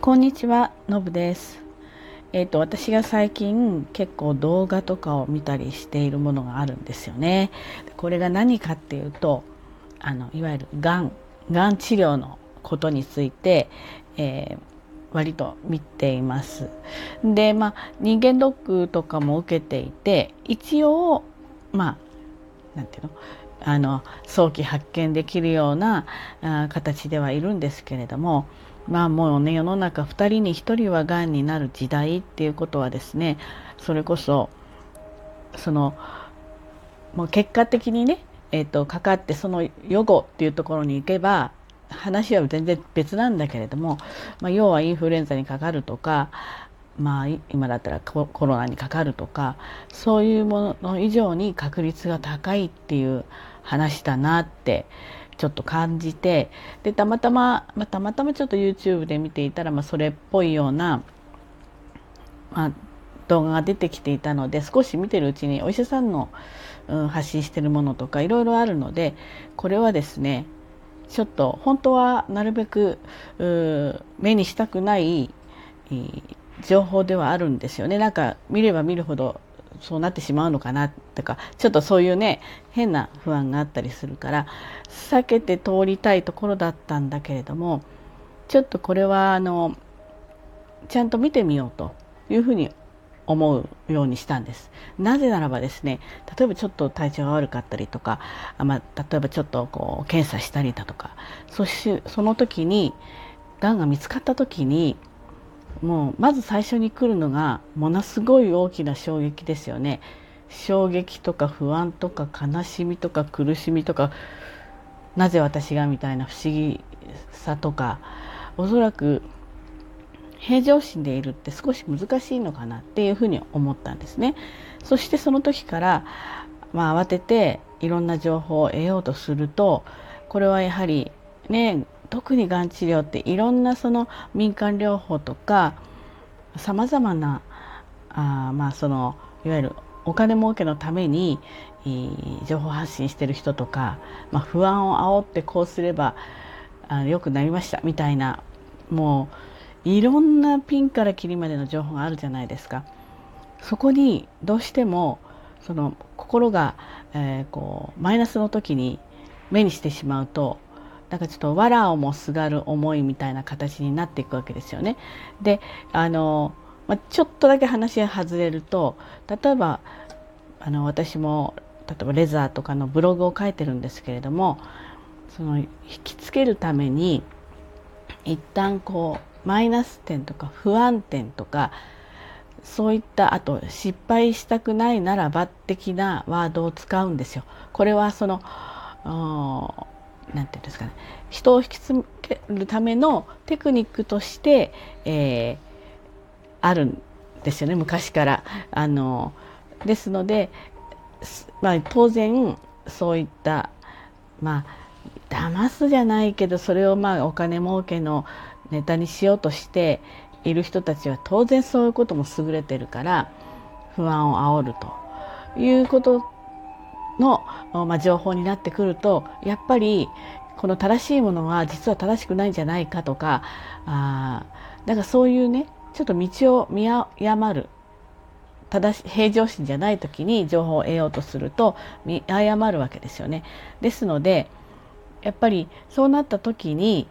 こんにちは、のぶです。えっ、ー、と私が最近結構動画とかを見たりしているものがあるんですよね。これが何かっていうと、あのいわゆるがん、がん治療のことについて、えー、割と見ています。で、まあ人間ドックとかも受けていて、一応まあなんていうの？あの早期発見できるようなあ形ではいるんですけれどもまあもうね世の中2人に1人はがんになる時代っていうことはですねそれこそそのもう結果的にね、えーと、かかってその予後っていうところに行けば話は全然別なんだけれども、まあ、要はインフルエンザにかかるとか、まあ、今だったらコロナにかかるとかそういうもの以上に確率が高いっていう話だなってちょっと感じてでたまたま、まあ、たまたまちょっと YouTube で見ていたら、まあ、それっぽいような、まあ、動画が出てきていたので少し見てるうちにお医者さんの、うん、発信してるものとかいろいろあるのでこれはですねちょっと本当はなるべく目にしたくない情報ではあるんですよね。なんか見れば見るほどそうなってしまうのかなとかちょっとそういうね変な不安があったりするから避けて通りたいところだったんだけれどもちょっとこれはあのちゃんと見てみようというふうに思うようにしたんです。なぜならばですね例えばちょっと体調が悪かったりとか、まあ、例えばちょっとこう検査したりだとかそしてその時にがんが見つかった時にもうまず最初に来るのがものすごい大きな衝撃ですよね。衝撃とか不安とか悲しみとか苦しみとかなぜ私がみたいな不思議さとかおそらく平常心でいるって少し難しいのかなっていうふうに思ったんですね。そしてその時から、まあ、慌てていろんな情報を得ようとするとこれはやはりね特にがん治療っていろんなその民間療法とかさまざまなあまあそのいわゆるお金儲けのために情報発信してる人とか、まあ、不安を煽ってこうすればあ良くなりましたみたいなもういろんなピンからキリまでの情報があるじゃないですか。そこにどうしてもその心が、えー、こうマイナスの時に目にしてしまうとなんかちょっと藁をもすがる思いみたいな形になっていくわけですよね。であの、まあ、ちょっとだけ話が外れると例えばあの私も例えばレザーとかのブログを書いてるんですけれどもその引きつけるために一旦こうマイナス点とか不安点とかそういったあと失敗したくないならば的なワードを使うんですよ。これはその何て言うんですかね人を引きつけるためのテクニックとして、えー、あるんですよね昔から。あのですので、まあ、当然そういったまあ騙すじゃないけどそれをまあお金儲けのネタにしようとしている人たちは当然そういうことも優れてるから不安を煽るということの、まあ、情報になってくるとやっぱりこの正しいものは実は正しくないんじゃないかとかあだかそういうねちょっと道を見誤る正し平常心じゃない時に情報を得ようとすると見誤るわけですよね。ですのでやっぱりそうなった時に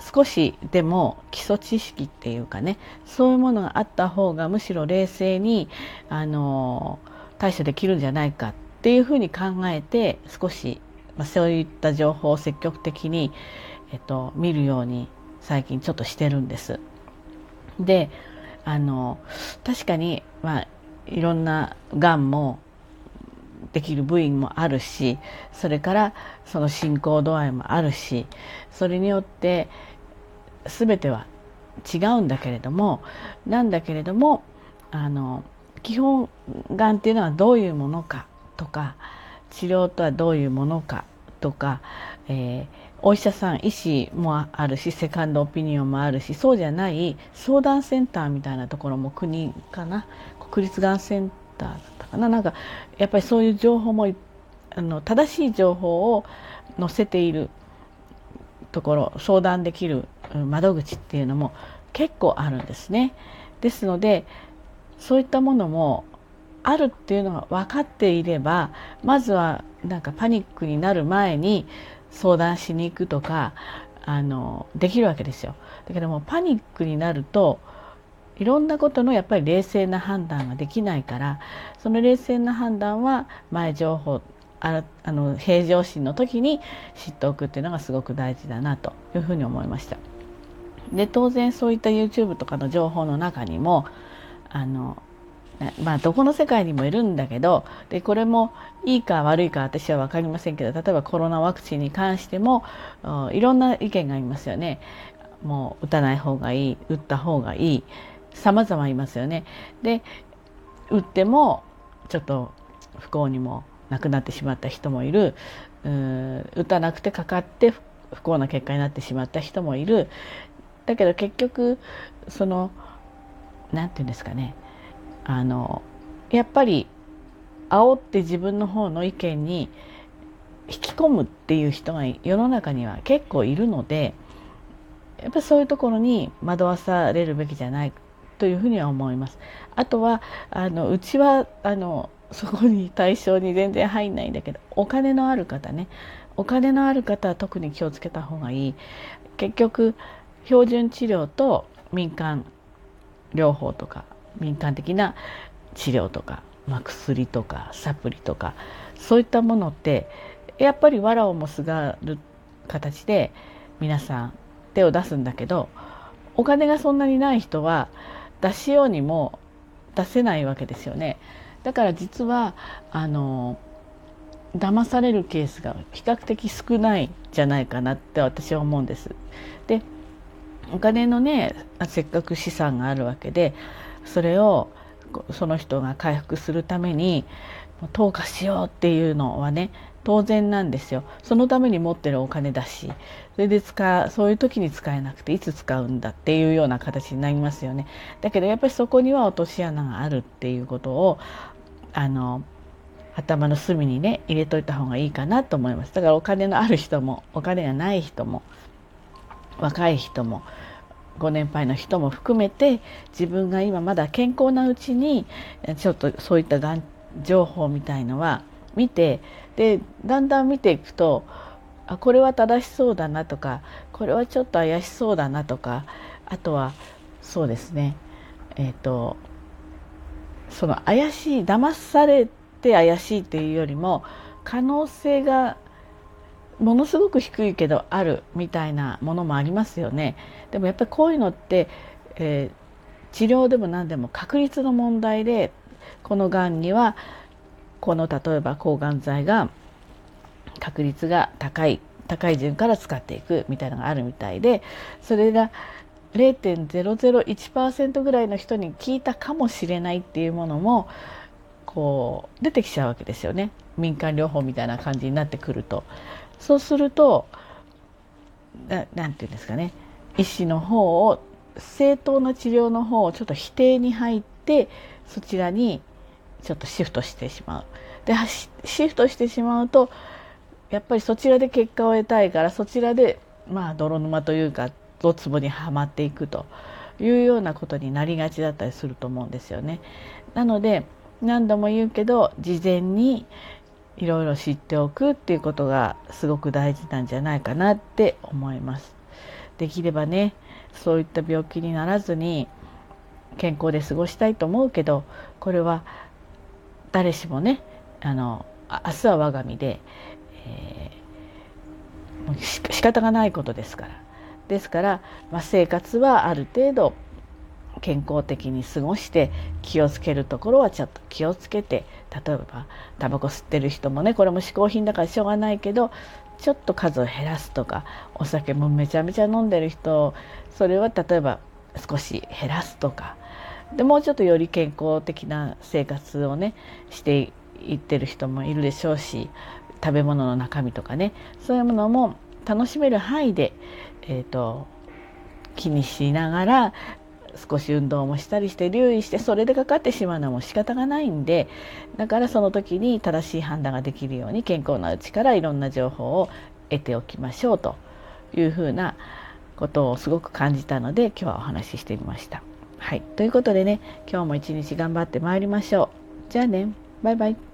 少しでも基礎知識っていうかねそういうものがあった方がむしろ冷静にあの対処できるんじゃないかっていうふうに考えて少し、まあ、そういった情報を積極的に、えっと、見るように最近ちょっとしてるんです。であの確かに、まあ、いろんながんもできる部位もあるしそれからその進行度合いもあるしそれによって全ては違うんだけれどもなんだけれどもあの基本がんっていうのはどういうものかとか治療とはどういうものかとか、えー、お医者さん医師もあるしセカンドオピニオンもあるしそうじゃない相談センターみたいなところも国かな国立がんセンターだったかななんかやっぱりそういう情報もあの正しい情報を載せているところ相談できる窓口っていうのも結構あるんですね。ですのでそういったものもあるっていうのが分かっていればまずはなんかパニックになる前に相談しに行くとかあのできるわけですよ。だけどもパニックになるといろんなことのやっぱり冷静な判断ができないからその冷静な判断は前情報ああの平常心の時に知っておくっていうのがすごく大事だなというふうに思いました。で当然そういった YouTube とかの情報の中にもあのまあどこの世界にもいるんだけどでこれもいいか悪いか私は分かりませんけど例えばコロナワクチンに関してもいろんな意見がありますよね。もう打たない方がいい打った方がいい様々いますよね。で打ってもちょっと不幸にも亡くなってしまった人もいる打たなくてかかって不幸な結果になってしまった人もいるだけど結局その何て言うんですかねあのやっぱり煽って自分の方の意見に引き込むっていう人が世の中には結構いるのでやっぱりそういうところに惑わされるべきじゃないというふうには思います。あとはあのうちはあのそこに対象に全然入んないんだけどお金のある方ねお金のある方は特に気をつけた方がいい結局標準治療と民間療法とか民間的な治療とか、まあ、薬とかサプリとかそういったものってやっぱり藁をもすがる形で皆さん手を出すんだけどお金がそんなにない人は出しようにも出せないわけですよね。だから実はあの騙されるケースが比較的少ないんじゃないかなって私は思うんです。でお金のねせっかく資産があるわけでそれをその人が回復するために投下しようっていうのはね当然なんですよ。そのために持ってるお金だしそれで使うそういう時に使えなくていつ使うんだっていうような形になりますよね。だけどやっぱりそこには落とし穴があるっていうことをあの頭の隅にね入れといた方がいいかなと思います。だからお金のある人もお金がない人も若い人もご年配の人も含めて自分が今まだ健康なうちにちょっとそういったがん情報みたいのは見てでだんだん見ていくとあこれは正しそうだなとかこれはちょっと怪しそうだなとかあとはそうですねえっ、ー、とその怪しい騙されて怪しいっていうよりも可能性がものすごく低いけどあるみたいなものもありますよね。でもやっぱりこういうのって、えー、治療でも何でも確率の問題でこのがんにはこの例えば抗がん剤が確率が高い高い順から使っていくみたいなのがあるみたいでそれが0.001%ぐらいの人に聞いたかもしれないっていうものもこう出てきちゃうわけですよね民間療法みたいな感じになってくると。そうすると何て言うんですかね医師の方を正当な治療の方をちょっと否定に入ってそちらにちょっとシフトしてしまう。でシフトしてしまうとやっぱりそちらで結果を得たいからそちらでまあ泥沼というかドツボにはまっていくというようなことになりがちだったりすると思うんですよね。なので何度も言うけど事前にいろいろ知っておくっていうことがすごく大事なんじゃないかなって思います。できればねそういった病気にならずに健康で過ごしたいと思うけどこれは誰しもねあの明日は我が身で、えー、仕方がないことですからですから、まあ、生活はある程度健康的に過ごして気をつけるところはちょっと気をつけて例えばタバコ吸ってる人もねこれも嗜好品だからしょうがないけどちょっと数を減らすとかお酒もめちゃめちゃ飲んでる人それは例えば少し減らすとかでもうちょっとより健康的な生活をねしていってる人もいるでしょうし食べ物の中身とかねそういうものも楽しめる範囲で、えーと気にしながら少し運動もしたりして留意してそれでかかってしまうのも仕方がないんでだからその時に正しい判断ができるように健康なうちからいろんな情報を得ておきましょうというふうなことをすごく感じたので今日はお話ししてみました。はい、ということでね今日も一日頑張ってまいりましょう。じゃあねバイバイ。